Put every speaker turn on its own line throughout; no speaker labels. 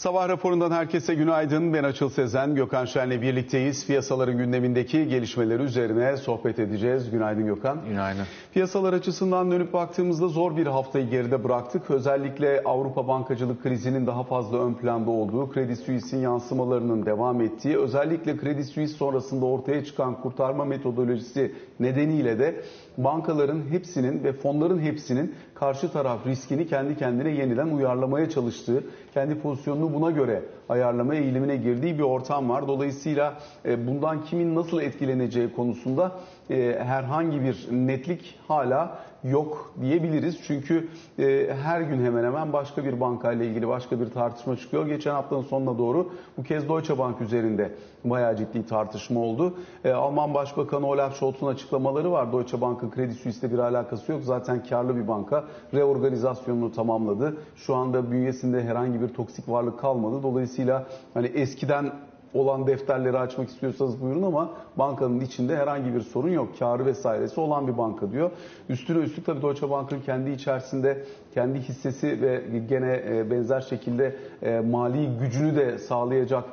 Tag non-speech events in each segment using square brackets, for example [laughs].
Sabah raporundan herkese günaydın. Ben Açıl Sezen, Gökhan Şen'le birlikteyiz. Piyasaların gündemindeki gelişmeleri üzerine sohbet edeceğiz. Günaydın Gökhan.
Günaydın.
Piyasalar açısından dönüp baktığımızda zor bir haftayı geride bıraktık. Özellikle Avrupa bankacılık krizinin daha fazla ön planda olduğu, Credit Suisse'in yansımalarının devam ettiği, özellikle Credit Suisse sonrasında ortaya çıkan kurtarma metodolojisi nedeniyle de bankaların hepsinin ve fonların hepsinin karşı taraf riskini kendi kendine yeniden uyarlamaya çalıştığı, kendi pozisyonunu buna göre ayarlama eğilimine girdiği bir ortam var. Dolayısıyla e, bundan kimin nasıl etkileneceği konusunda e, herhangi bir netlik hala yok diyebiliriz. Çünkü e, her gün hemen hemen başka bir bankayla ilgili başka bir tartışma çıkıyor. Geçen haftanın sonuna doğru bu kez Deutsche Bank üzerinde bayağı ciddi tartışma oldu. E, Alman Başbakanı Olaf Scholz'un açıklamaları var. Deutsche Bank'ın Credit Suisse'le bir alakası yok. Zaten karlı bir banka. Reorganizasyonunu tamamladı. Şu anda bünyesinde herhangi bir toksik varlık kalmadı. Dolayısıyla hani eskiden olan defterleri açmak istiyorsanız buyurun ama bankanın içinde herhangi bir sorun yok. Karı vesairesi olan bir banka diyor. Üstüne üstlük tabii Deutsche Bank'ın kendi içerisinde kendi hissesi ve gene e, benzer şekilde e, mali gücünü de sağlayacak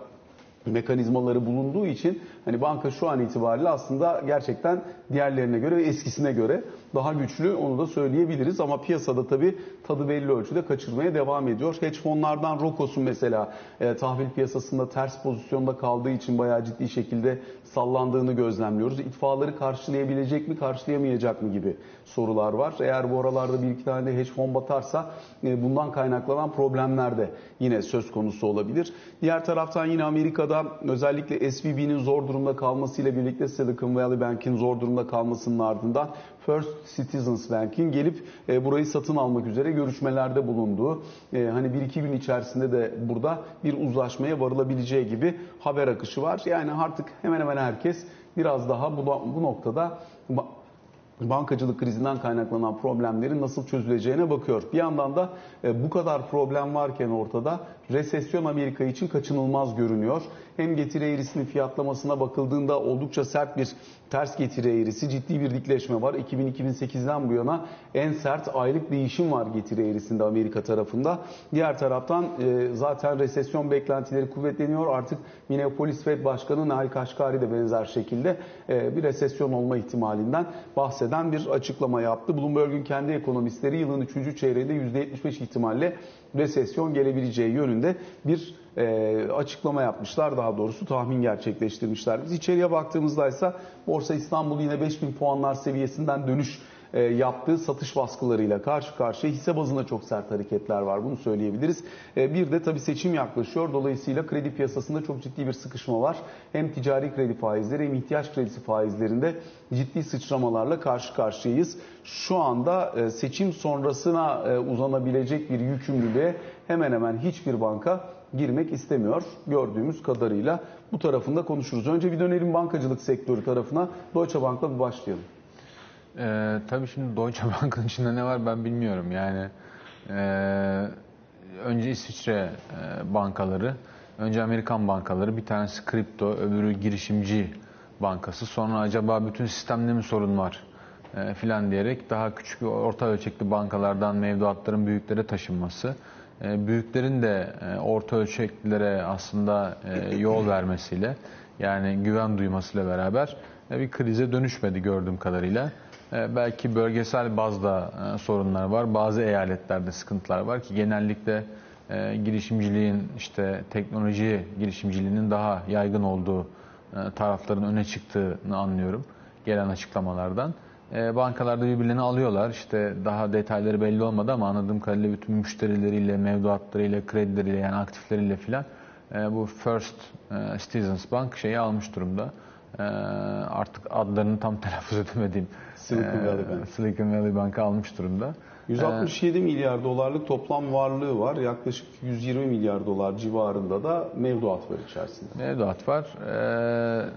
mekanizmaları bulunduğu için hani banka şu an itibariyle aslında gerçekten diğerlerine göre ve eskisine göre daha güçlü onu da söyleyebiliriz ama piyasada tabii tadı belli ölçüde kaçırmaya devam ediyor. Hedge fonlardan Rokos'un mesela e, tahvil piyasasında ters pozisyonda kaldığı için bayağı ciddi şekilde sallandığını gözlemliyoruz. İtfaları karşılayabilecek mi, karşılayamayacak mı gibi sorular var. Eğer bu aralarda bir iki tane de hedge fon batarsa e, bundan kaynaklanan problemler de yine söz konusu olabilir. Diğer taraftan yine Amerika'da özellikle SVB'nin zor durumda kalmasıyla birlikte Silicon Valley Bank'in zor durumda kalmasının ardından First Citizens Bank'in gelip e, burayı satın almak üzere görüşmelerde bulunduğu, e, hani bir iki gün içerisinde de burada bir uzlaşmaya varılabileceği gibi haber akışı var. Yani artık hemen hemen herkes biraz daha bu, bu noktada bankacılık krizinden kaynaklanan problemlerin nasıl çözüleceğine bakıyor. Bir yandan da e, bu kadar problem varken ortada resesyon Amerika için kaçınılmaz görünüyor. Hem getiri eğrisinin fiyatlamasına bakıldığında oldukça sert bir ters getiri eğrisi, ciddi bir dikleşme var. 2000-2008'den bu yana en sert aylık değişim var getiri eğrisinde Amerika tarafında. Diğer taraftan e, zaten resesyon beklentileri kuvvetleniyor. Artık Minneapolis Fed Başkanı Nahal Kaşkari de benzer şekilde e, bir resesyon olma ihtimalinden bahseden bir açıklama yaptı. Bloomberg'un kendi ekonomistleri yılın 3. çeyreğinde %75 ihtimalle resesyon gelebileceği yönünde bir e, açıklama yapmışlar. Daha doğrusu tahmin gerçekleştirmişler. Biz içeriye baktığımızda ise Borsa İstanbul yine 5000 puanlar seviyesinden dönüş e, yaptığı satış baskılarıyla karşı karşıya hisse bazında çok sert hareketler var. Bunu söyleyebiliriz. E, bir de tabii seçim yaklaşıyor. Dolayısıyla kredi piyasasında çok ciddi bir sıkışma var. Hem ticari kredi faizleri hem ihtiyaç kredisi faizlerinde ciddi sıçramalarla karşı karşıyayız. Şu anda e, seçim sonrasına uzanabilecek bir yükümlülüğe hemen hemen hiçbir banka girmek istemiyor gördüğümüz kadarıyla. Bu tarafında konuşuruz. Önce bir dönelim bankacılık sektörü tarafına. Deutsche Bank'la bir başlayalım.
Ee, tabii şimdi Deutsche Bank'ın içinde ne var ben bilmiyorum. Yani e, önce İsviçre e, bankaları, önce Amerikan bankaları, bir tanesi kripto, öbürü girişimci bankası. Sonra acaba bütün sistemde mi sorun var e, filan diyerek daha küçük orta ölçekli bankalardan mevduatların büyüklere taşınması. E, büyüklerin de e, orta ölçeklilere aslında e, yol vermesiyle yani güven duymasıyla beraber bir krize dönüşmedi gördüğüm kadarıyla. Belki bölgesel bazda sorunlar var. Bazı eyaletlerde sıkıntılar var ki genellikle girişimciliğin işte teknoloji girişimciliğinin daha yaygın olduğu tarafların öne çıktığını anlıyorum gelen açıklamalardan. E, bankalarda birbirlerini alıyorlar. İşte daha detayları belli olmadı ama anladığım kadarıyla bütün müşterileriyle, mevduatlarıyla, kredileriyle yani aktifleriyle filan e, bu First e, Citizens Bank şeyi almış durumda. E, artık adlarını tam [laughs] telaffuz edemediğim
Silicon Valley Bank.
Silicon Valley Bank'ı almış durumda.
167 milyar dolarlık toplam varlığı var. Yaklaşık 120 milyar dolar civarında da mevduat var içerisinde.
Mevduat var. Ee,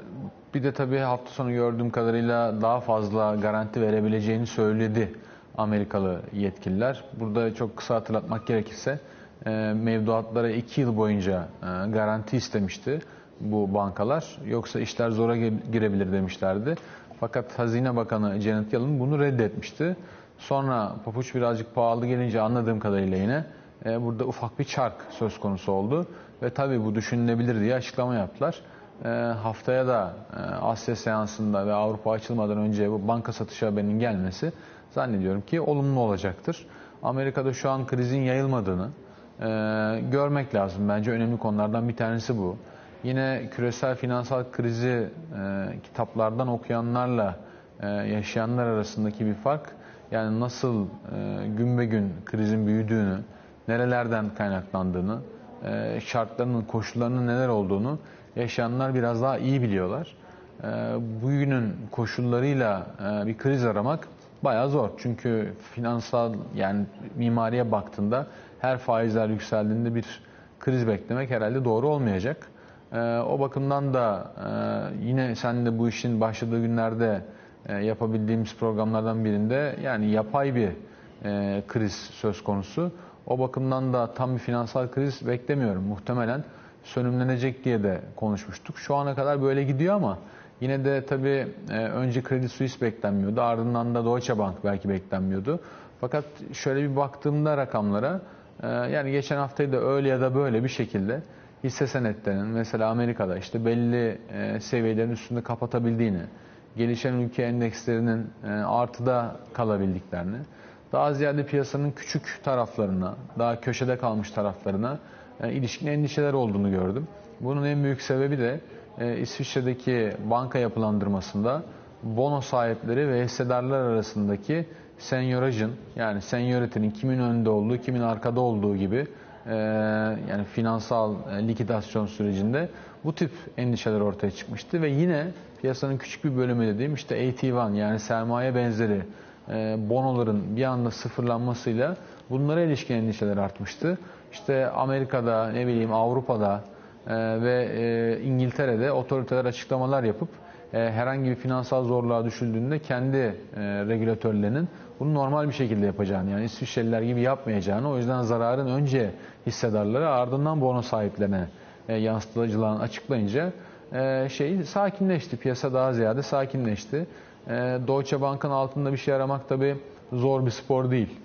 bir de tabii hafta sonu gördüğüm kadarıyla daha fazla garanti verebileceğini söyledi Amerikalı yetkililer. Burada çok kısa hatırlatmak gerekirse e, mevduatlara 2 yıl boyunca e, garanti istemişti bu bankalar. Yoksa işler zora girebilir demişlerdi. Fakat Hazine Bakanı Janet Yellen bunu reddetmişti. Sonra papuç birazcık pahalı gelince anladığım kadarıyla yine e, burada ufak bir çark söz konusu oldu. Ve tabii bu düşünülebilir diye açıklama yaptılar. E, haftaya da e, Asya seansında ve Avrupa açılmadan önce bu banka satışı haberinin gelmesi zannediyorum ki olumlu olacaktır. Amerika'da şu an krizin yayılmadığını e, görmek lazım. Bence önemli konulardan bir tanesi bu. Yine küresel finansal krizi e, kitaplardan okuyanlarla e, yaşayanlar arasındaki bir fark yani nasıl e, gün be gün krizin büyüdüğünü, nerelerden kaynaklandığını, e, şartlarının, koşullarının neler olduğunu yaşayanlar biraz daha iyi biliyorlar. E, bugünün koşullarıyla e, bir kriz aramak bayağı zor. Çünkü finansal yani mimariye baktığında her faizler yükseldiğinde bir kriz beklemek herhalde doğru olmayacak. E, o bakımdan da e, yine sen de bu işin başladığı günlerde e, yapabildiğimiz programlardan birinde yani yapay bir e, kriz söz konusu. O bakımdan da tam bir finansal kriz beklemiyorum. Muhtemelen sönümlenecek diye de konuşmuştuk. Şu ana kadar böyle gidiyor ama yine de tabii e, önce Credit Suisse beklenmiyordu. Ardından da Deutsche Bank belki beklenmiyordu. Fakat şöyle bir baktığımda rakamlara yani geçen haftayı da öyle ya da böyle bir şekilde hisse senetlerinin mesela Amerika'da işte belli seviyelerin üstünde kapatabildiğini, gelişen ülke endekslerinin e, artıda kalabildiklerini, daha ziyade piyasanın küçük taraflarına, daha köşede kalmış taraflarına e, ilişkin endişeler olduğunu gördüm. Bunun en büyük sebebi de e, İsviçre'deki banka yapılandırmasında bono sahipleri ve hissedarlar arasındaki senyorajın yani seniority'nin kimin önde olduğu, kimin arkada olduğu gibi yani finansal likidasyon sürecinde bu tip endişeler ortaya çıkmıştı ve yine piyasanın küçük bir bölümü dediğim işte AT1 yani sermaye benzeri e, bonoların bir anda sıfırlanmasıyla bunlara ilişkin endişeler artmıştı. İşte Amerika'da ne bileyim Avrupa'da e, ve e, İngiltere'de otoriteler açıklamalar yapıp e, herhangi bir finansal zorluğa düşüldüğünde kendi e, regülatörlerinin bunu normal bir şekilde yapacağını yani İsviçreliler gibi yapmayacağını o yüzden zararın önce hissedarlara ardından bono sahiplerine e, yansıtıcılan açıklayınca e, şey sakinleşti. Piyasa daha ziyade sakinleşti. E, Deutsche Bank'ın altında bir şey aramak tabi zor bir spor değil.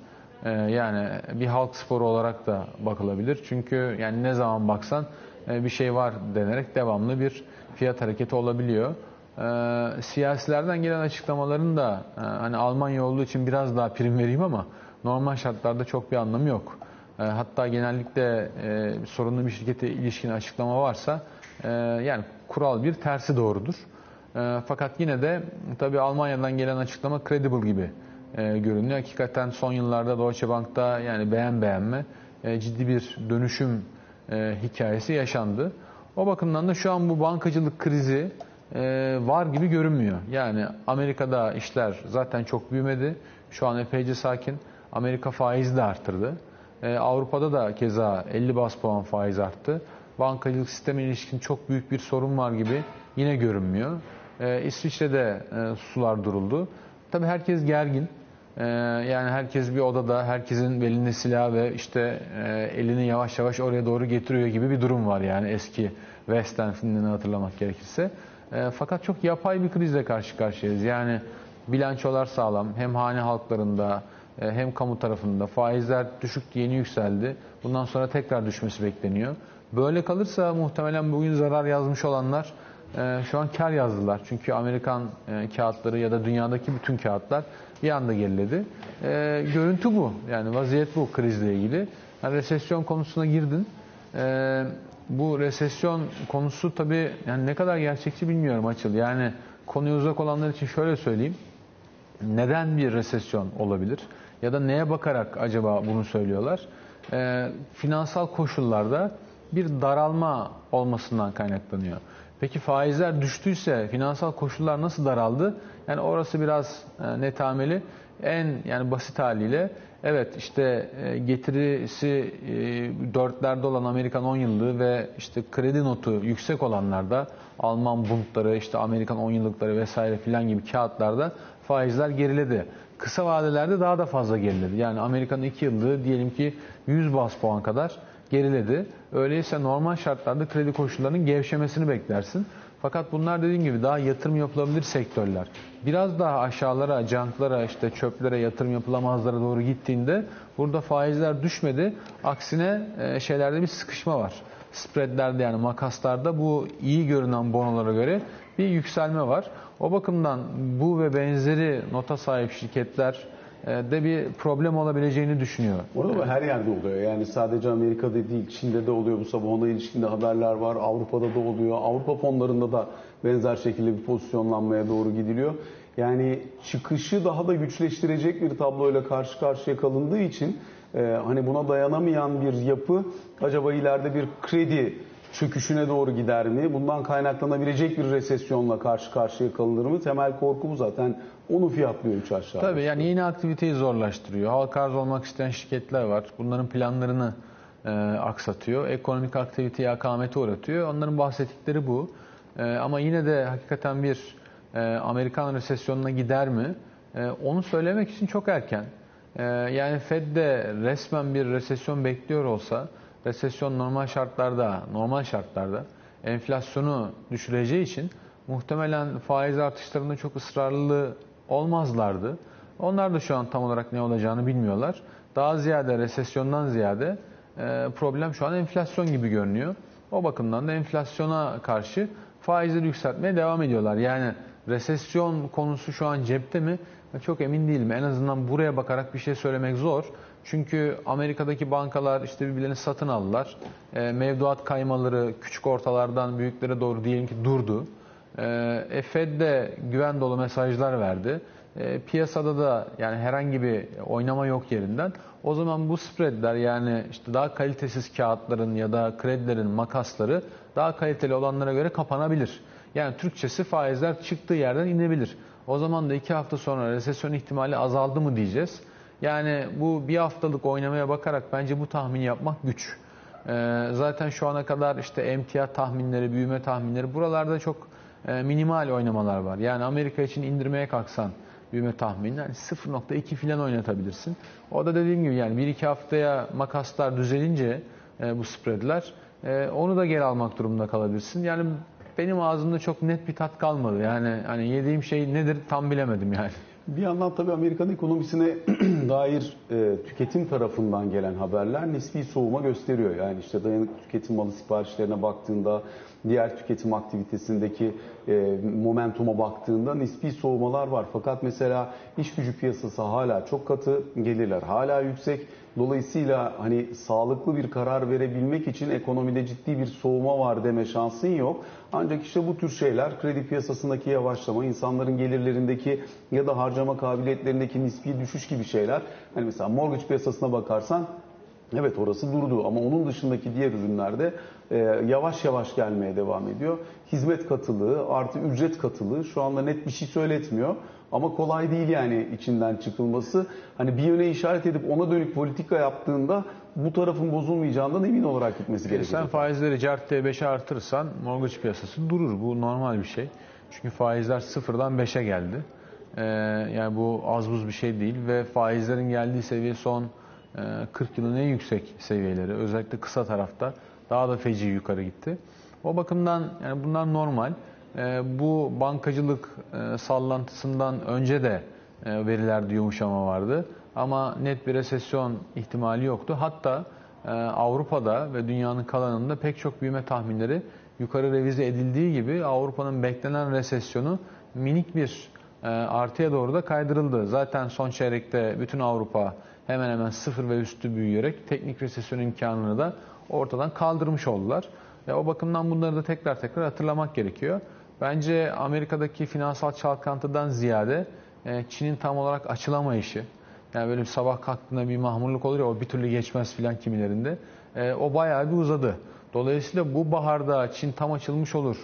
E, yani bir halk sporu olarak da bakılabilir. Çünkü yani ne zaman baksan e, bir şey var denerek devamlı bir fiyat hareketi olabiliyor. E, siyasilerden gelen açıklamaların da e, hani Almanya olduğu için biraz daha prim vereyim ama normal şartlarda çok bir anlamı yok. E, hatta genellikle e, sorunlu bir şirkete ilişkin açıklama varsa e, yani kural bir tersi doğrudur. E, fakat yine de tabii Almanya'dan gelen açıklama credible gibi e, görünüyor. Hakikaten son yıllarda Deutsche Bank'ta yani beğen beğenme e, ciddi bir dönüşüm e, hikayesi yaşandı. O bakımdan da şu an bu bankacılık krizi e, var gibi görünmüyor. Yani Amerika'da işler zaten çok büyümedi. Şu an epeyce sakin. Amerika faizi de arttırdı. E, Avrupa'da da keza 50 bas puan faiz arttı bankacılık sistemi ilişkin çok büyük bir sorun var gibi yine görünmüyor. E, İsviçre'de e, sular duruldu. Tabii herkes gergin. Yani herkes bir odada, herkesin belinde silah ve işte e, elini yavaş yavaş oraya doğru getiriyor gibi bir durum var yani eski Western filmlerini hatırlamak gerekirse. E, fakat çok yapay bir krizle karşı karşıyayız. Yani bilançolar sağlam. Hem hane halklarında e, hem kamu tarafında faizler düşük yeni yükseldi. Bundan sonra tekrar düşmesi bekleniyor. Böyle kalırsa muhtemelen bugün zarar yazmış olanlar e, şu an kar yazdılar. Çünkü Amerikan e, kağıtları ya da dünyadaki bütün kağıtlar bir anda geriledi. Görüntü bu. Yani vaziyet bu krizle ilgili. Yani resesyon konusuna girdin. Bu resesyon konusu tabii yani ne kadar gerçekçi bilmiyorum açıl. Yani konuya uzak olanlar için şöyle söyleyeyim. Neden bir resesyon olabilir? Ya da neye bakarak acaba bunu söylüyorlar? E, finansal koşullarda bir daralma olmasından kaynaklanıyor. Peki faizler düştüyse finansal koşullar nasıl daraldı? Yani orası biraz e, netameli. En yani basit haliyle evet işte e, getirisi e, dörtlerde olan Amerikan 10 yıllığı ve işte kredi notu yüksek olanlarda Alman bundları işte Amerikan 10 yıllıkları vesaire filan gibi kağıtlarda faizler geriledi. Kısa vadelerde daha da fazla geriledi. Yani Amerikan 2 yıllığı diyelim ki 100 bas puan kadar geriledi. Öyleyse normal şartlarda kredi koşullarının gevşemesini beklersin. Fakat bunlar dediğim gibi daha yatırım yapılabilir sektörler. Biraz daha aşağılara, canklara, işte çöplere, yatırım yapılamazlara doğru gittiğinde burada faizler düşmedi. Aksine e, şeylerde bir sıkışma var. Spreadlerde yani makaslarda bu iyi görünen bonolara göre bir yükselme var. O bakımdan bu ve benzeri nota sahip şirketler de bir problem olabileceğini düşünüyor.
Orada bu her yerde oluyor. Yani sadece Amerika'da değil, Çin'de de oluyor. Bu sabah ona ilişkin de haberler var. Avrupa'da da oluyor. Avrupa fonlarında da benzer şekilde bir pozisyonlanmaya doğru gidiliyor. Yani çıkışı daha da güçleştirecek bir tabloyla karşı karşıya kalındığı için e, hani buna dayanamayan bir yapı acaba ileride bir kredi çöküşüne doğru gider mi? Bundan kaynaklanabilecek bir resesyonla karşı karşıya kalınır mı? Temel korku bu zaten. Onu fiyatlıyor üç aşağı.
Tabii yani yeni aktiviteyi zorlaştırıyor. Halka arz olmak isteyen şirketler var. Bunların planlarını e, aksatıyor. Ekonomik aktiviteyi akamete uğratıyor. Onların bahsettikleri bu. E, ama yine de hakikaten bir e, Amerikan resesyonuna gider mi? E, onu söylemek için çok erken. E, yani Fed de resmen bir resesyon bekliyor olsa resesyon normal şartlarda, normal şartlarda enflasyonu düşüreceği için muhtemelen faiz artışlarında çok ısrarlı olmazlardı. Onlar da şu an tam olarak ne olacağını bilmiyorlar. Daha ziyade resesyondan ziyade e, problem şu an enflasyon gibi görünüyor. O bakımdan da enflasyona karşı faizleri yükseltmeye devam ediyorlar. Yani resesyon konusu şu an cepte mi? Çok emin değilim. En azından buraya bakarak bir şey söylemek zor. Çünkü Amerika'daki bankalar işte birbirlerini satın aldılar. E, mevduat kaymaları küçük ortalardan büyüklere doğru diyelim ki durdu. E, Fed de güven dolu mesajlar verdi. E, piyasada da yani herhangi bir oynama yok yerinden. O zaman bu spreadler yani işte daha kalitesiz kağıtların ya da kredilerin makasları daha kaliteli olanlara göre kapanabilir. Yani Türkçesi faizler çıktığı yerden inebilir. O zaman da iki hafta sonra resesyon ihtimali azaldı mı diyeceğiz. Yani bu bir haftalık oynamaya bakarak bence bu tahmini yapmak güç. Ee, zaten şu ana kadar işte emtia tahminleri, büyüme tahminleri buralarda çok e, minimal oynamalar var. Yani Amerika için indirmeye kalksan büyüme tahmini yani 0.2 filan oynatabilirsin. O da dediğim gibi yani 1-2 haftaya makaslar düzelince e, bu spreadler e, onu da geri almak durumunda kalabilirsin. Yani benim ağzımda çok net bir tat kalmadı. Yani hani yediğim şey nedir tam bilemedim yani.
Bir yandan tabii Amerikan ekonomisine [clears throat] dair e, tüketim tarafından gelen haberler nispi soğuma gösteriyor. Yani işte dayanık tüketim malı siparişlerine baktığında, diğer tüketim aktivitesindeki e, momentuma baktığında nispi soğumalar var. Fakat mesela iş gücü piyasası hala çok katı, gelirler hala yüksek. Dolayısıyla hani sağlıklı bir karar verebilmek için ekonomide ciddi bir soğuma var deme şansın yok. Ancak işte bu tür şeyler kredi piyasasındaki yavaşlama, insanların gelirlerindeki ya da harcama kabiliyetlerindeki nispi düşüş gibi şeyler. Hani mesela mortgage piyasasına bakarsan Evet orası durdu ama onun dışındaki diğer ürünlerde yavaş yavaş gelmeye devam ediyor. Hizmet katılığı artı ücret katılığı şu anda net bir şey söyletmiyor. Ama kolay değil yani içinden çıkılması. Hani bir yöne işaret edip ona dönük politika yaptığında bu tarafın bozulmayacağından emin olarak gitmesi gerekiyor.
Sen faizleri cart diye 5'e artırırsan mortgage piyasası durur. Bu normal bir şey. Çünkü faizler sıfırdan 5'e geldi. Ee, yani bu az buz bir şey değil ve faizlerin geldiği seviye son 40 e, yılın en yüksek seviyeleri. Özellikle kısa tarafta daha da feci yukarı gitti. O bakımdan yani bunlar normal. E, bu bankacılık e, sallantısından önce de verilerde yumuşama vardı. Ama net bir resesyon ihtimali yoktu. Hatta Avrupa'da ve dünyanın kalanında pek çok büyüme tahminleri yukarı revize edildiği gibi Avrupa'nın beklenen resesyonu minik bir artıya doğru da kaydırıldı. Zaten son çeyrekte bütün Avrupa hemen hemen sıfır ve üstü büyüyerek teknik resesyon imkanını da ortadan kaldırmış oldular. Ve o bakımdan bunları da tekrar tekrar hatırlamak gerekiyor. Bence Amerika'daki finansal çalkantıdan ziyade e, Çin'in tam olarak açılamayışı, yani böyle sabah kalktığında bir mahmurluk olur ya o bir türlü geçmez filan kimilerinde. E, o bayağı bir uzadı. Dolayısıyla bu baharda Çin tam açılmış olur.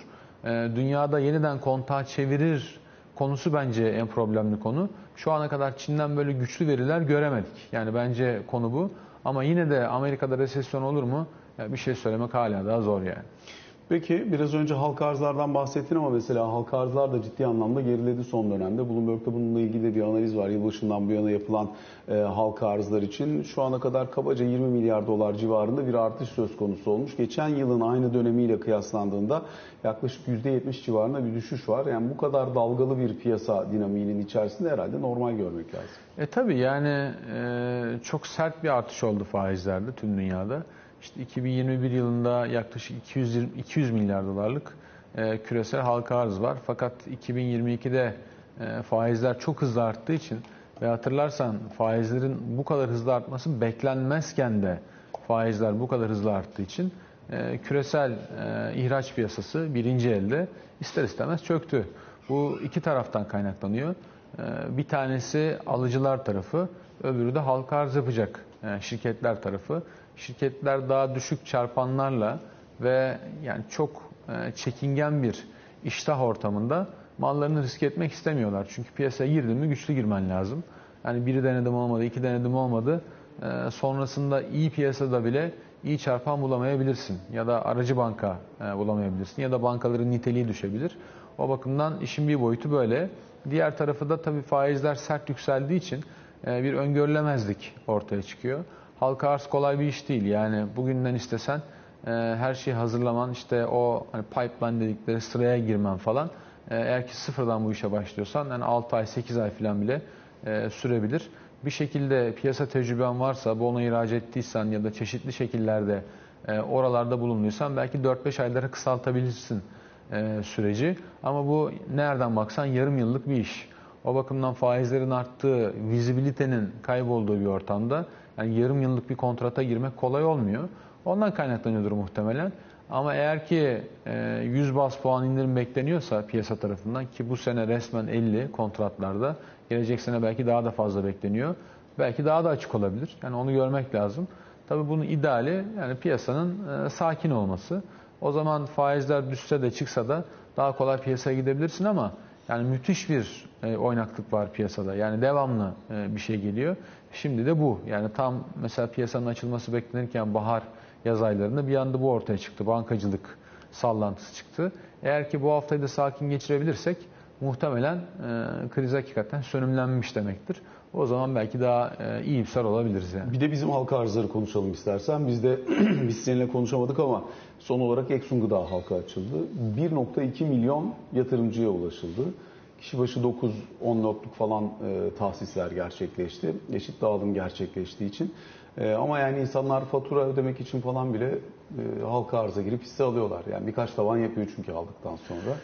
E, dünyada yeniden kontağı çevirir konusu bence en problemli konu. Şu ana kadar Çin'den böyle güçlü veriler göremedik. Yani bence konu bu. Ama yine de Amerika'da resesyon olur mu? Ya bir şey söylemek hala daha zor yani.
Peki biraz önce halka arzlardan bahsettin ama mesela halka arzlar da ciddi anlamda geriledi son dönemde. Bloomberg'da bununla ilgili bir analiz var. Yılbaşından bu yana yapılan e, halka arzlar için şu ana kadar kabaca 20 milyar dolar civarında bir artış söz konusu olmuş. Geçen yılın aynı dönemiyle kıyaslandığında yaklaşık %70 civarında bir düşüş var. Yani bu kadar dalgalı bir piyasa dinamiğinin içerisinde herhalde normal görmek lazım.
E tabii yani e, çok sert bir artış oldu faizlerde tüm dünyada. İşte 2021 yılında yaklaşık 200, 200 milyar dolarlık e, küresel halka arz var. Fakat 2022'de e, faizler çok hızlı arttığı için ve hatırlarsan faizlerin bu kadar hızlı artması beklenmezken de faizler bu kadar hızlı arttığı için e, küresel e, ihraç piyasası birinci elde ister istemez çöktü. Bu iki taraftan kaynaklanıyor. E, bir tanesi alıcılar tarafı, öbürü de halka arz yapacak e, şirketler tarafı şirketler daha düşük çarpanlarla ve yani çok e, çekingen bir iştah ortamında mallarını risk etmek istemiyorlar. Çünkü piyasaya girdin mi güçlü girmen lazım. Yani biri denedim olmadı, iki denedim olmadı. E, sonrasında iyi piyasada bile iyi çarpan bulamayabilirsin. Ya da aracı banka e, bulamayabilirsin. Ya da bankaların niteliği düşebilir. O bakımdan işin bir boyutu böyle. Diğer tarafı da tabii faizler sert yükseldiği için bir öngörülemezlik ortaya çıkıyor halka arz kolay bir iş değil. Yani bugünden istesen e, her şeyi hazırlaman, işte o hani pipeline dedikleri sıraya girmen falan. E, eğer ki sıfırdan bu işe başlıyorsan yani 6 ay, 8 ay falan bile e, sürebilir. Bir şekilde piyasa tecrüben varsa, bu ona ihraç ettiysen ya da çeşitli şekillerde e, oralarda bulunduysan belki 4-5 aylara kısaltabilirsin e, süreci. Ama bu nereden baksan yarım yıllık bir iş. O bakımdan faizlerin arttığı, vizibilitenin kaybolduğu bir ortamda yani yarım yıllık bir kontrata girmek kolay olmuyor. Ondan kaynaklanıyordur muhtemelen. Ama eğer ki 100 e, bas puan indirim bekleniyorsa piyasa tarafından ki bu sene resmen 50 kontratlarda gelecek sene belki daha da fazla bekleniyor. Belki daha da açık olabilir. Yani onu görmek lazım. Tabii bunun ideali yani piyasanın e, sakin olması. O zaman faizler düşse de çıksa da daha kolay piyasaya gidebilirsin ama yani müthiş bir e, oynaklık var piyasada. Yani devamlı bir şey geliyor. Şimdi de bu. Yani tam mesela piyasanın açılması beklenirken bahar yaz aylarında bir anda bu ortaya çıktı. Bankacılık sallantısı çıktı. Eğer ki bu haftayı da sakin geçirebilirsek muhtemelen e, kriz hakikaten sönümlenmiş demektir. O zaman belki daha e, iyimser olabiliriz yani.
Bir de bizim halka arzları konuşalım istersen. Biz de [clears throat] biz seninle konuşamadık ama son olarak Eksun Gıda halka açıldı. 1.2 milyon yatırımcıya ulaşıldı. Kişi başı 9-10 notluk falan e, tahsisler gerçekleşti. Eşit dağılım gerçekleştiği için. E, ama yani insanlar fatura ödemek için falan bile e, halka arıza girip hisse alıyorlar. Yani birkaç tavan yapıyor çünkü aldıktan sonra.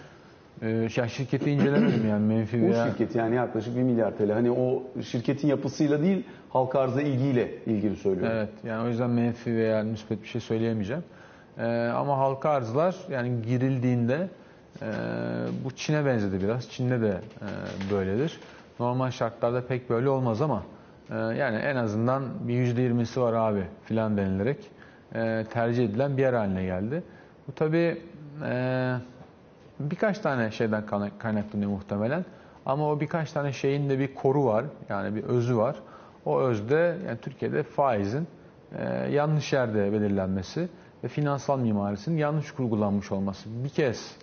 Ee, ya şirketi incelemedim yani menfi veya...
Bu şirket yani yaklaşık 1 milyar TL. Hani o şirketin yapısıyla değil halka arıza ilgiyle ilgili söylüyorum.
Evet yani o yüzden menfi veya müspet bir şey söyleyemeyeceğim. Ee, ama halka arzlar yani girildiğinde e, bu Çin'e benzedi biraz. Çin'de de e, böyledir. Normal şartlarda pek böyle olmaz ama e, yani en azından bir %20'si var abi filan denilerek e, tercih edilen bir yer haline geldi. Bu tabii e, birkaç tane şeyden kaynaklanıyor muhtemelen. Ama o birkaç tane şeyin de bir koru var. Yani bir özü var. O özde yani Türkiye'de faizin e, yanlış yerde belirlenmesi ve finansal mimarisinin yanlış kurgulanmış olması. Bir kez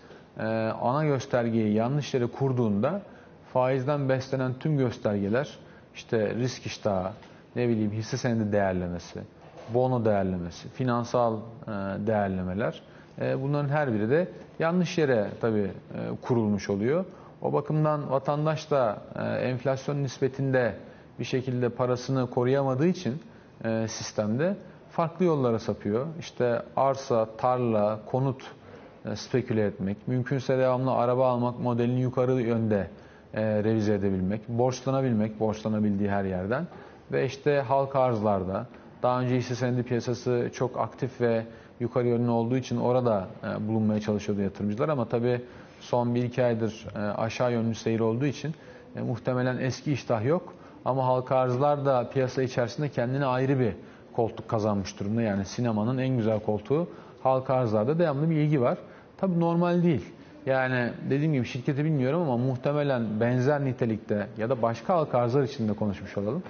ana göstergeyi yanlış yere kurduğunda faizden beslenen tüm göstergeler işte risk iştahı, ne bileyim hisse senedi değerlemesi, bono değerlemesi, finansal e, değerlemeler e, bunların her biri de yanlış yere tabii e, kurulmuş oluyor. O bakımdan vatandaş da enflasyon nispetinde bir şekilde parasını koruyamadığı için sistemde farklı yollara sapıyor. İşte arsa, tarla, konut speküle etmek, mümkünse devamlı araba almak, modelini yukarı yönde e, revize edebilmek, borçlanabilmek, borçlanabildiği her yerden ve işte halk arzlarda daha önce hisse senedi piyasası çok aktif ve yukarı yönlü olduğu için orada e, bulunmaya çalışıyordu yatırımcılar ama tabii son 1-2 aydır e, aşağı yönlü seyir olduğu için e, muhtemelen eski iştah yok ama halka arzlar da piyasa içerisinde kendine ayrı bir koltuk kazanmış durumda. Yani sinemanın en güzel koltuğu halka arzlarda devamlı bir ilgi var. Tabii normal değil. Yani dediğim gibi şirketi bilmiyorum ama muhtemelen benzer nitelikte ya da başka halka arzlar için de konuşmuş olalım.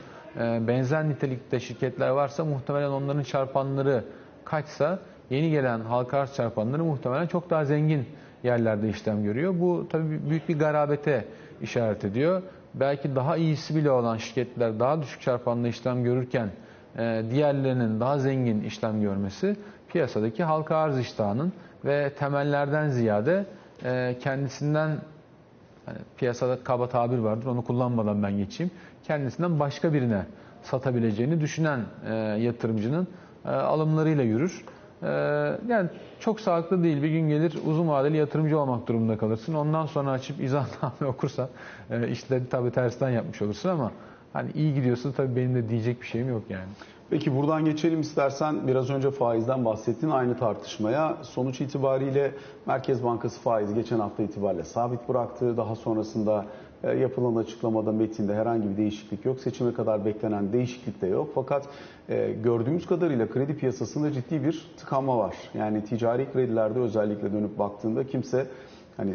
Benzer nitelikte şirketler varsa muhtemelen onların çarpanları kaçsa yeni gelen halka arz çarpanları muhtemelen çok daha zengin yerlerde işlem görüyor. Bu tabii büyük bir garabete işaret ediyor. Belki daha iyisi bile olan şirketler daha düşük çarpanlı işlem görürken e, diğerlerinin daha zengin işlem görmesi piyasadaki halka arz iştahının ve temellerden ziyade e, kendisinden yani piyasada kaba tabir vardır onu kullanmadan ben geçeyim. Kendisinden başka birine satabileceğini düşünen e, yatırımcının e, alımlarıyla yürür. E, yani çok sağlıklı değil. Bir gün gelir uzun vadeli yatırımcı olmak durumunda kalırsın. Ondan sonra açıp izahname [laughs] okursan e, işleri tabii tersten yapmış olursun ama hani iyi gidiyorsun tabii benim de diyecek bir şeyim yok yani.
Peki buradan geçelim istersen biraz önce faizden bahsettin aynı tartışmaya. Sonuç itibariyle Merkez Bankası faizi geçen hafta itibariyle sabit bıraktı. Daha sonrasında e, yapılan açıklamada metinde herhangi bir değişiklik yok. Seçime kadar beklenen değişiklik de yok. Fakat e, gördüğümüz kadarıyla kredi piyasasında ciddi bir tıkanma var. Yani ticari kredilerde özellikle dönüp baktığında kimse Hani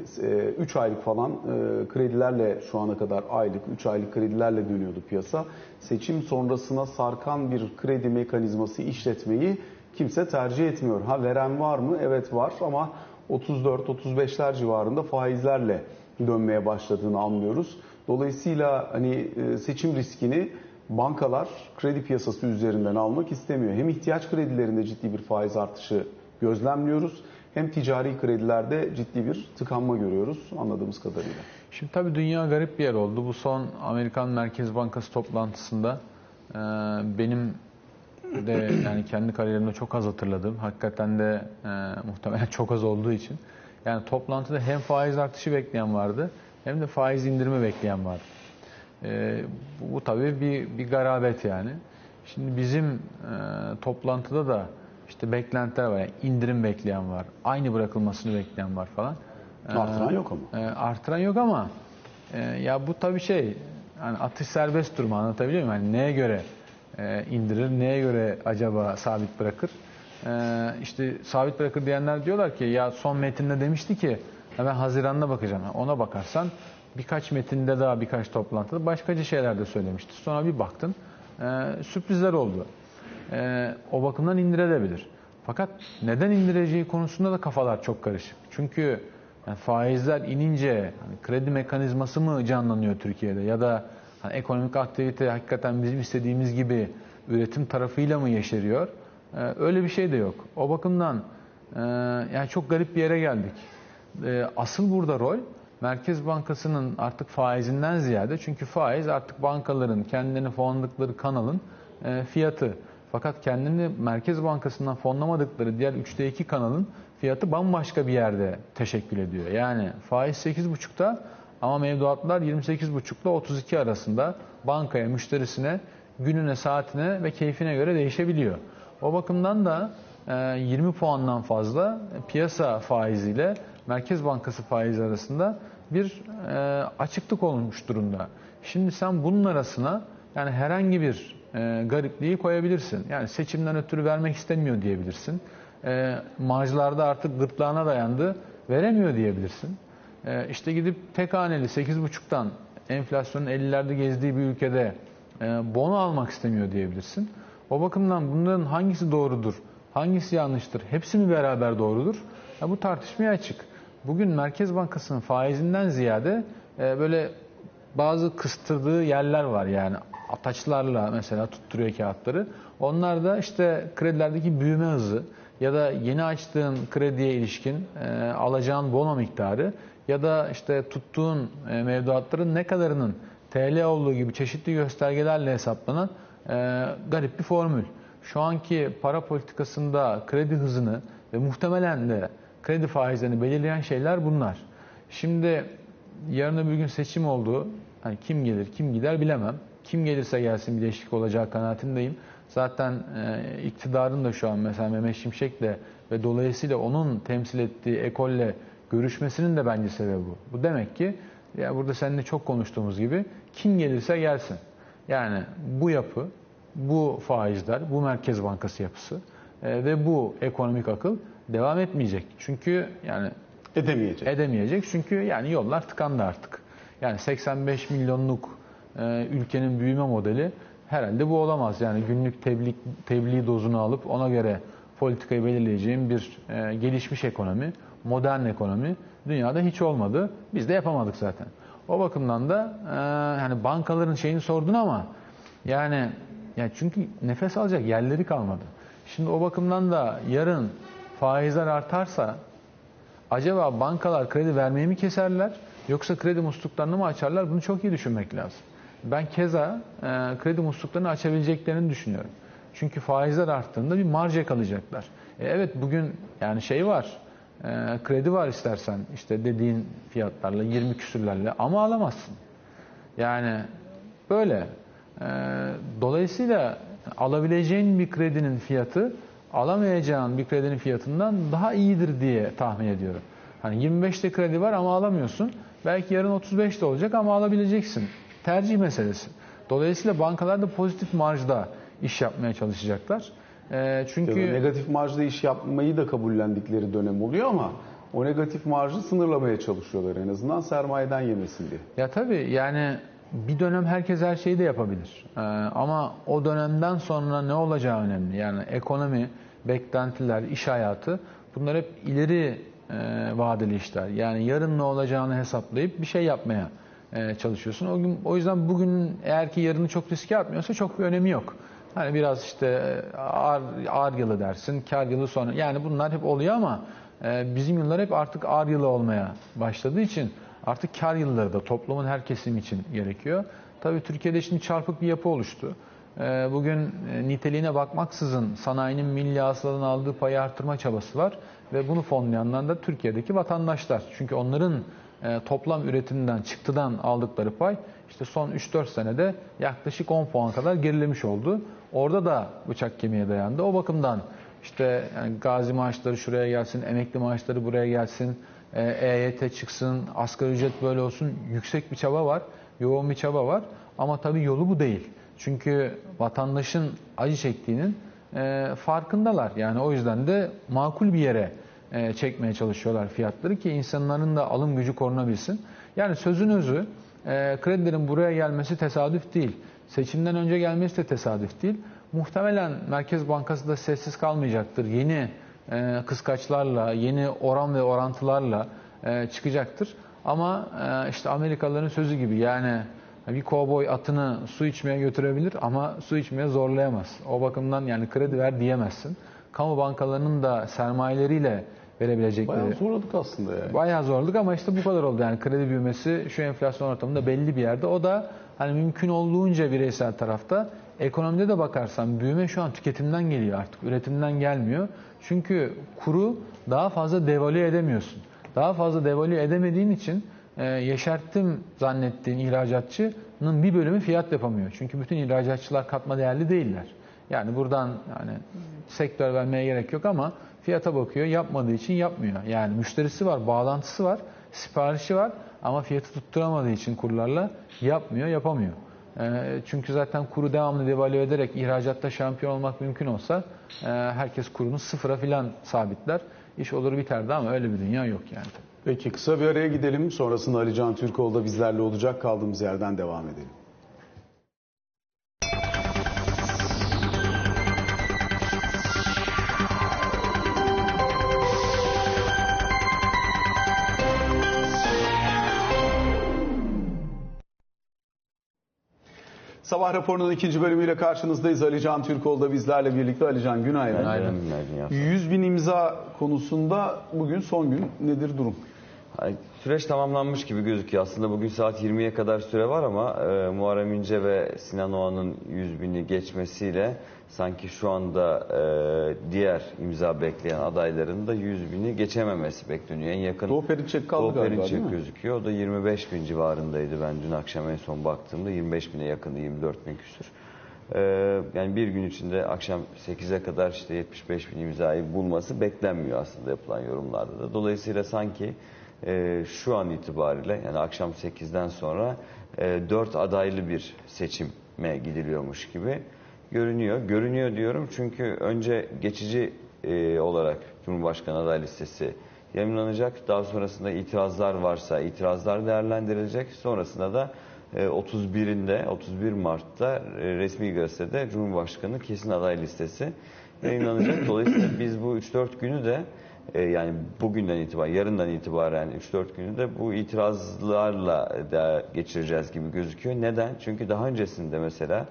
3 e, aylık falan e, kredilerle şu ana kadar aylık 3 aylık kredilerle dönüyordu piyasa. Seçim sonrasına sarkan bir kredi mekanizması işletmeyi kimse tercih etmiyor. Ha veren var mı? Evet var ama 34-35'ler civarında faizlerle dönmeye başladığını anlıyoruz. Dolayısıyla hani e, seçim riskini bankalar kredi piyasası üzerinden almak istemiyor. Hem ihtiyaç kredilerinde ciddi bir faiz artışı gözlemliyoruz hem ticari kredilerde ciddi bir tıkanma görüyoruz anladığımız kadarıyla.
Şimdi tabii dünya garip bir yer oldu. Bu son Amerikan Merkez Bankası toplantısında e, benim de [clears throat] yani kendi kariyerimde çok az hatırladığım, hakikaten de e, muhtemelen çok az olduğu için yani toplantıda hem faiz artışı bekleyen vardı hem de faiz indirimi bekleyen vardı. E, bu, bu tabii bir, bir garabet yani. Şimdi bizim e, toplantıda da işte beklentiler var. Yani indirim bekleyen var. Aynı bırakılmasını bekleyen var falan.
Artıran yok ama.
E, artıran yok ama e, ya bu tabii şey yani atış serbest durumu anlatabiliyor muyum? Yani neye göre e, indirir, neye göre acaba sabit bırakır? E, işte sabit bırakır diyenler diyorlar ki ya son metinde demişti ki ben Haziran'da bakacağım. Ona bakarsan birkaç metinde daha birkaç toplantıda başkaca şeyler de söylemişti. Sonra bir baktın e, sürprizler oldu e, o bakımdan indirebilir. Fakat neden indireceği konusunda da kafalar çok karışık. Çünkü yani faizler inince hani kredi mekanizması mı canlanıyor Türkiye'de ya da hani ekonomik aktivite hakikaten bizim istediğimiz gibi üretim tarafıyla mı yeşeriyor? Ee, öyle bir şey de yok. O bakımdan e, yani çok garip bir yere geldik. E, asıl burada rol Merkez Bankası'nın artık faizinden ziyade çünkü faiz artık bankaların kendilerini fonladıkları kanalın e, fiyatı. Fakat kendini Merkez Bankası'ndan fonlamadıkları diğer 3'te 2 kanalın fiyatı bambaşka bir yerde teşekkül ediyor. Yani faiz 8,5'ta ama mevduatlar 28,5 ile 32 arasında bankaya, müşterisine, gününe, saatine ve keyfine göre değişebiliyor. O bakımdan da 20 e, puandan fazla piyasa faiziyle Merkez Bankası faizi arasında bir e, açıklık olmuş durumda. Şimdi sen bunun arasına yani herhangi bir e, garipliği koyabilirsin. Yani seçimden ötürü vermek istemiyor diyebilirsin. E, marjlarda artık gırtlağına dayandı, veremiyor diyebilirsin. E, işte gidip tek haneli 8,5'tan enflasyonun 50'lerde gezdiği bir ülkede e, bono almak istemiyor diyebilirsin. O bakımdan bunların hangisi doğrudur, hangisi yanlıştır, hepsi mi beraber doğrudur? Ya bu tartışmaya açık. Bugün Merkez Bankası'nın faizinden ziyade e, böyle bazı kıstırdığı yerler var yani ataçlarla mesela tutturuyor kağıtları. Onlar da işte kredilerdeki büyüme hızı ya da yeni açtığın krediye ilişkin e, alacağın bono miktarı ya da işte tuttuğun e, mevduatların ne kadarının TL olduğu gibi çeşitli göstergelerle hesaplanan e, garip bir formül. Şu anki para politikasında kredi hızını ve muhtemelen de kredi faizlerini belirleyen şeyler bunlar. Şimdi yarın öbür gün seçim oldu. Hani kim gelir kim gider bilemem. Kim gelirse gelsin bir değişiklik olacağı kanaatindeyim. Zaten e, iktidarın da şu an mesela Mehmet Şimşek'le ve dolayısıyla onun temsil ettiği ekolle görüşmesinin de bence sebebi bu. Bu demek ki ya burada seninle çok konuştuğumuz gibi kim gelirse gelsin. Yani bu yapı, bu faizler, bu Merkez Bankası yapısı e, ve bu ekonomik akıl devam etmeyecek. Çünkü yani
edemeyecek.
Edemeyecek. Çünkü yani yollar tıkandı artık. Yani 85 milyonluk e, ülkenin büyüme modeli herhalde bu olamaz. Yani günlük tebliğ, tebliğ dozunu alıp ona göre politikayı belirleyeceğin bir e, gelişmiş ekonomi, modern ekonomi dünyada hiç olmadı. Biz de yapamadık zaten. O bakımdan da e, yani bankaların şeyini sordun ama yani yani çünkü nefes alacak yerleri kalmadı. Şimdi o bakımdan da yarın faizler artarsa acaba bankalar kredi vermeyi mi keserler yoksa kredi musluklarını mı açarlar? Bunu çok iyi düşünmek lazım. Ben keza e, kredi musluklarını açabileceklerini düşünüyorum. Çünkü faizler arttığında bir marj kalacaklar. E, evet bugün yani şey var, e, kredi var istersen işte dediğin fiyatlarla 20 küsürlerle ama alamazsın. Yani böyle. E, dolayısıyla alabileceğin bir kredinin fiyatı alamayacağın bir kredinin fiyatından daha iyidir diye tahmin ediyorum. Hani 25'te kredi var ama alamıyorsun. Belki yarın 35'te olacak ama alabileceksin. Tercih meselesi. Dolayısıyla bankalar da pozitif marjda iş yapmaya çalışacaklar.
E, çünkü ya negatif marjda iş yapmayı da kabullendikleri dönem oluyor ama o negatif marjı sınırlamaya çalışıyorlar en azından sermayeden yemesin diye.
Ya tabii yani bir dönem herkes her şeyi de yapabilir. Ee, ama o dönemden sonra ne olacağı önemli. Yani ekonomi, beklentiler, iş hayatı bunlar hep ileri e, vadeli işler. Yani yarın ne olacağını hesaplayıp bir şey yapmaya e, çalışıyorsun. O, gün, o yüzden bugün eğer ki yarını çok riske atmıyorsa çok bir önemi yok. Hani biraz işte e, ağır, ağır yılı dersin, kar yılı sonra. Yani bunlar hep oluyor ama e, bizim yıllar hep artık ağır yılı olmaya başladığı için artık kar yılları da toplumun her kesimi için gerekiyor. Tabii Türkiye'de şimdi çarpık bir yapı oluştu. E, bugün niteliğine bakmaksızın sanayinin milli hasıladan aldığı payı arttırma çabası var ve bunu fonlayanlar da Türkiye'deki vatandaşlar. Çünkü onların toplam üretimden, çıktıdan aldıkları pay işte son 3-4 senede yaklaşık 10 puan kadar gerilemiş oldu. Orada da bıçak kemiğe dayandı. O bakımdan işte yani gazi maaşları şuraya gelsin, emekli maaşları buraya gelsin, EYT e çıksın, asgari ücret böyle olsun. Yüksek bir çaba var, yoğun bir çaba var. Ama tabii yolu bu değil. Çünkü vatandaşın acı çektiğinin e, farkındalar. Yani o yüzden de makul bir yere e, çekmeye çalışıyorlar fiyatları ki insanların da alım gücü korunabilsin. Yani sözün özü e, kredilerin buraya gelmesi tesadüf değil. Seçimden önce gelmesi de tesadüf değil. Muhtemelen Merkez Bankası da sessiz kalmayacaktır. Yeni e, kıskaçlarla, yeni oran ve orantılarla e, çıkacaktır. Ama işte Amerikalıların sözü gibi yani bir kovboy atını su içmeye götürebilir ama su içmeye zorlayamaz. O bakımdan yani kredi ver diyemezsin. Kamu bankalarının da sermayeleriyle verebilecekleri.
Bayağı zorladık aslında yani.
Bayağı zorladık ama işte bu kadar oldu yani kredi büyümesi şu enflasyon ortamında belli bir yerde. O da hani mümkün olduğunca bireysel tarafta. Ekonomide de bakarsan büyüme şu an tüketimden geliyor artık. Üretimden gelmiyor. Çünkü kuru daha fazla devalüe edemiyorsun. Daha fazla devalüe edemediğin için e, yeşerttim zannettiğin ihracatçının bir bölümü fiyat yapamıyor. Çünkü bütün ihracatçılar katma değerli değiller. Yani buradan yani sektör vermeye gerek yok ama fiyata bakıyor, yapmadığı için yapmıyor. Yani müşterisi var, bağlantısı var, siparişi var ama fiyatı tutturamadığı için kurlarla yapmıyor, yapamıyor. Ee, çünkü zaten kuru devamlı devalüe ederek ihracatta şampiyon olmak mümkün olsa e, herkes kurunu sıfıra filan sabitler. İş olur biterdi ama öyle bir dünya yok yani.
Peki kısa bir araya gidelim. Sonrasında Ali Can Türkoğlu da bizlerle olacak. Kaldığımız yerden devam edelim. Sabah raporunun ikinci bölümüyle karşınızdayız. Ali Can Türkoğlu da bizlerle birlikte. Ali Can günaydın.
Günaydın.
günaydın 100 bin imza konusunda bugün son gün nedir durum?
Süreç tamamlanmış gibi gözüküyor. Aslında bugün saat 20'ye kadar süre var ama e, Muharrem İnce ve Sinan Oğan'ın 100 bini geçmesiyle sanki şu anda e, diğer imza bekleyen adayların da 100 bini geçememesi bekleniyor. En yakın
Doğu Perinçek kaldı
Doğu
galiba
Perinçek
değil mi?
gözüküyor. O da 25 bin civarındaydı ben dün akşam en son baktığımda. 25 bine yakındı 24 bin küsür. E, yani bir gün içinde akşam 8'e kadar işte 75 bin imzayı bulması beklenmiyor aslında yapılan yorumlarda da. Dolayısıyla sanki e, şu an itibariyle yani akşam 8'den sonra e, 4 adaylı bir seçime gidiliyormuş gibi görünüyor. Görünüyor diyorum çünkü önce geçici e, olarak Cumhurbaşkanı aday listesi yayınlanacak. Daha sonrasında itirazlar varsa itirazlar değerlendirilecek. Sonrasında da e, 31'inde 31 Mart'ta e, resmi gazetede Cumhurbaşkanı kesin aday listesi yayınlanacak. Dolayısıyla biz bu 3-4 günü de e, yani bugünden itibaren, yarından itibaren 3-4 günü de bu itirazlarla da geçireceğiz gibi gözüküyor. Neden? Çünkü daha öncesinde mesela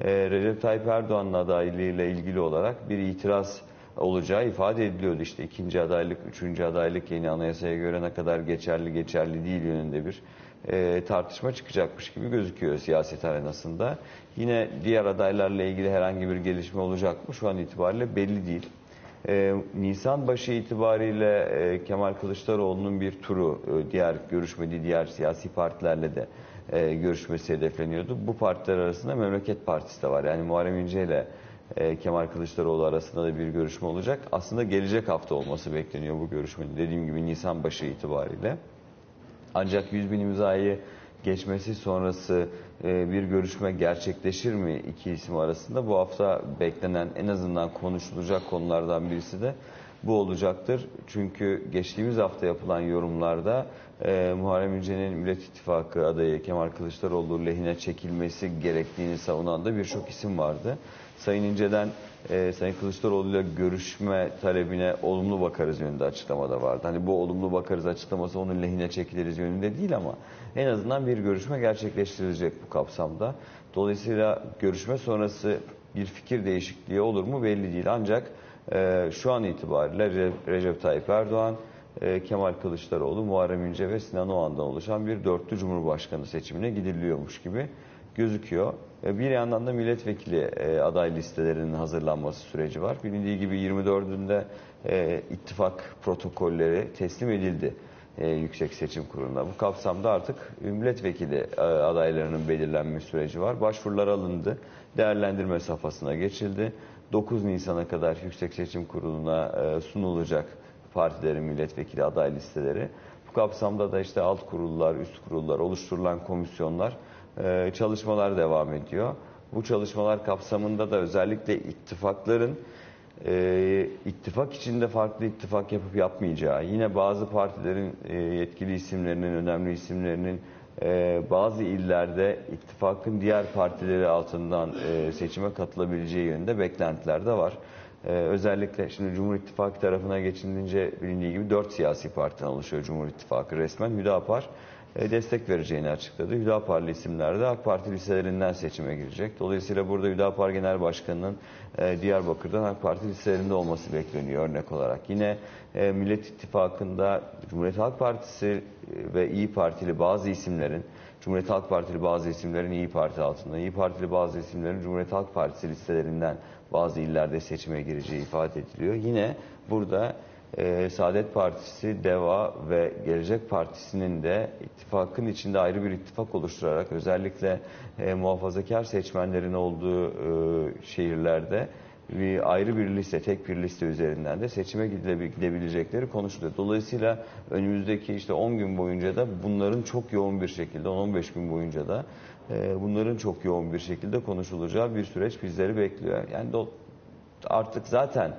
e, Recep Tayyip Erdoğan'ın adaylığıyla ilgili olarak bir itiraz olacağı ifade ediliyordu. İşte ikinci adaylık, üçüncü adaylık yeni anayasaya göre ne kadar geçerli geçerli değil yönünde bir e, tartışma çıkacakmış gibi gözüküyor siyaset arenasında. Yine diğer adaylarla ilgili herhangi bir gelişme olacak mı? Şu an itibariyle belli değil. E, Nisan başı itibariyle e, Kemal Kılıçdaroğlu'nun bir turu e, diğer görüşmediği diğer siyasi partilerle de e, görüşmesi hedefleniyordu. Bu partiler arasında Memleket Partisi de var. Yani Muharrem İnce ile e, Kemal Kılıçdaroğlu arasında da bir görüşme olacak. Aslında gelecek hafta olması bekleniyor bu görüşmenin. Dediğim gibi Nisan başı itibariyle. Ancak 100 bin imzayı geçmesi sonrası e, bir görüşme gerçekleşir mi iki isim arasında? Bu hafta beklenen en azından konuşulacak konulardan birisi de bu olacaktır. Çünkü geçtiğimiz hafta yapılan yorumlarda e, Muharrem İnce'nin Millet İttifakı adayı Kemal Kılıçdaroğlu lehine çekilmesi gerektiğini savunan da birçok isim vardı. Sayın İnce'den e, Sayın Kılıçdaroğlu ile görüşme talebine olumlu bakarız yönünde açıklamada vardı. Hani bu olumlu bakarız açıklaması onun lehine çekiliriz yönünde değil ama en azından bir görüşme gerçekleştirilecek bu kapsamda. Dolayısıyla görüşme sonrası bir fikir değişikliği olur mu belli değil. Ancak e, şu an itibariyle Recep Tayyip Erdoğan, e, Kemal Kılıçdaroğlu, Muharrem İnce ve Sinan Oğan'dan oluşan bir dörtlü Cumhurbaşkanı seçimine gidiliyormuş gibi gözüküyor. E, bir yandan da milletvekili e, aday listelerinin hazırlanması süreci var. Bilindiği gibi 24'ünde e, ittifak protokolleri teslim edildi Yüksek Seçim Kurulu'na. Bu kapsamda artık milletvekili adaylarının belirlenme süreci var. Başvurular alındı, değerlendirme safhasına geçildi. 9 Nisan'a kadar Yüksek Seçim Kurulu'na sunulacak partilerin milletvekili aday listeleri. Bu kapsamda da işte alt kurullar, üst kurullar, oluşturulan komisyonlar e, çalışmalar devam ediyor. Bu çalışmalar kapsamında da özellikle ittifakların e, ittifak içinde farklı ittifak yapıp yapmayacağı, yine bazı partilerin e, yetkili isimlerinin, önemli isimlerinin e, bazı illerde ittifakın diğer partileri altından e, seçime katılabileceği yönünde beklentiler de var. Ee, özellikle şimdi Cumhur İttifakı tarafına geçilince bilindiği gibi dört siyasi partiden oluşuyor Cumhur İttifakı resmen. Hüdapar e, destek vereceğini açıkladı. Hüdaparlı isimler de AK Parti liselerinden seçime girecek. Dolayısıyla burada Hüdapar Genel Başkanı'nın e, Diyarbakır'dan AK Parti liselerinde olması bekleniyor örnek olarak. Yine e, Millet İttifakı'nda Cumhuriyet Halk Partisi ve İyi Partili bazı isimlerin Cumhuriyet Halk Partili bazı isimlerin İyi Parti altında, İyi Partili bazı isimlerin Cumhuriyet Halk Partisi listelerinden bazı illerde seçime gireceği ifade ediliyor. Yine burada e, Saadet Partisi, DEVA ve Gelecek Partisi'nin de ittifakın içinde ayrı bir ittifak oluşturarak özellikle e, muhafazakar seçmenlerin olduğu e, şehirlerde bir ayrı bir liste, tek bir liste üzerinden de seçime gidebilecekleri konuşuluyor. Dolayısıyla önümüzdeki işte 10 gün boyunca da bunların çok yoğun bir şekilde, 10-15 gün boyunca da e, bunların çok yoğun bir şekilde konuşulacağı bir süreç bizleri bekliyor. Yani artık zaten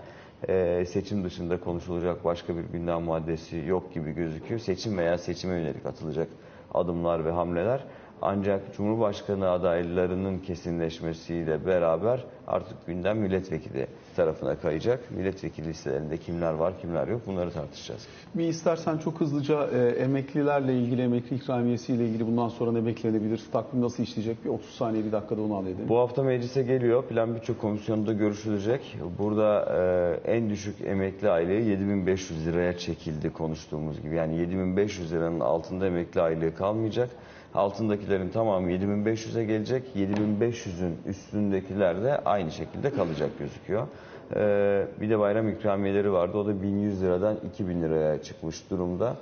e, seçim dışında konuşulacak başka bir gündem maddesi yok gibi gözüküyor. Seçim veya seçime yönelik atılacak adımlar ve hamleler ancak Cumhurbaşkanı adaylarının kesinleşmesiyle beraber artık gündem milletvekili tarafına kayacak. Milletvekili listelerinde kimler var kimler yok bunları tartışacağız.
Bir istersen çok hızlıca e, emeklilerle ilgili emekli ikramiyesiyle ilgili bundan sonra ne beklenebilir? Takvim nasıl işleyecek? Bir 30 saniye bir dakikada onu halledelim.
Bu hafta meclise geliyor. Plan Bütçe Komisyonu'nda görüşülecek. Burada e, en düşük emekli aylığı 7500 liraya çekildi konuştuğumuz gibi. Yani 7500 liranın altında emekli aylığı kalmayacak. Altındakilerin tamamı 7500'e gelecek. 7500'ün üstündekiler de aynı şekilde kalacak gözüküyor. Ee, bir de bayram ikramiyeleri vardı. O da 1100 liradan 2000 liraya çıkmış durumda.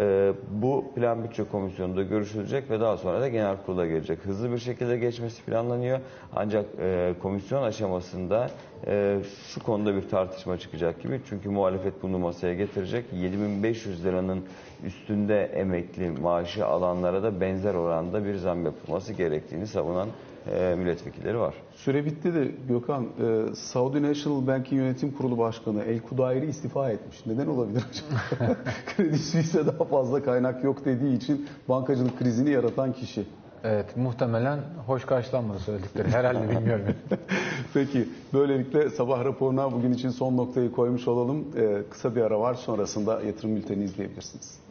Ee, bu plan bütçe komisyonunda görüşülecek ve daha sonra da genel kurula gelecek. Hızlı bir şekilde geçmesi planlanıyor. Ancak e, komisyon aşamasında e, şu konuda bir tartışma çıkacak gibi. Çünkü muhalefet bunu masaya getirecek. 7500 liranın üstünde emekli maaşı alanlara da benzer oranda bir zam yapılması gerektiğini savunan e, milletvekilleri var.
Süre bitti de Gökhan, e, Saudi National Bank'in yönetim kurulu başkanı El Kudayri istifa etmiş. Neden olabilir acaba? [laughs] Kredi Suisse daha fazla kaynak yok dediği için bankacılık krizini yaratan kişi.
Evet muhtemelen hoş karşılanmadı söyledikleri. Herhalde bilmiyorum. [laughs]
Peki böylelikle sabah raporuna bugün için son noktayı koymuş olalım. Ee, kısa bir ara var sonrasında yatırım bülteni izleyebilirsiniz.